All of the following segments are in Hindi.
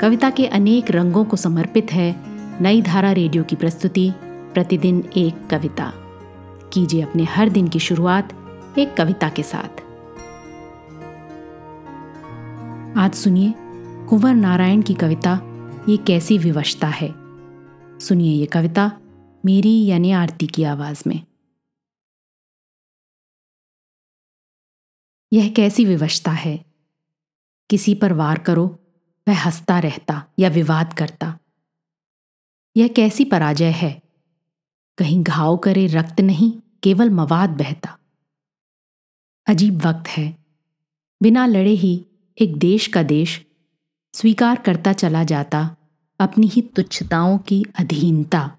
कविता के अनेक रंगों को समर्पित है नई धारा रेडियो की प्रस्तुति, प्रतिदिन एक कविता। कीजिए अपने हर दिन की शुरुआत एक कविता के साथ। आज सुनिए कुंवर नारायण की कविता, ये कैसी विवशता है। सुनिए ये कविता मेरी यानी आरती की आवाज़ में। यह कैसी विवशता है? किसी पर वार करो वह हंसता रहता या विवाद करता। यह कैसी पराजय है? कहीं घाव करे रक्त नहीं, केवल मवाद बहता। अजीब वक्त है। बिना लड़े ही एक देश का देश स्वीकार करता चला जाता, अपनी ही तुच्छताओं की अधीनता।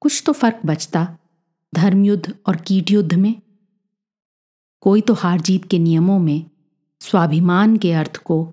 कुछ तो फ़र्क बचता, धर्मयुद्ध और कीट युद्ध में। कोई तो हार जीत के नियमों में, स्वाभिमान के अर्थ को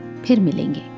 फिर मिलेंगे।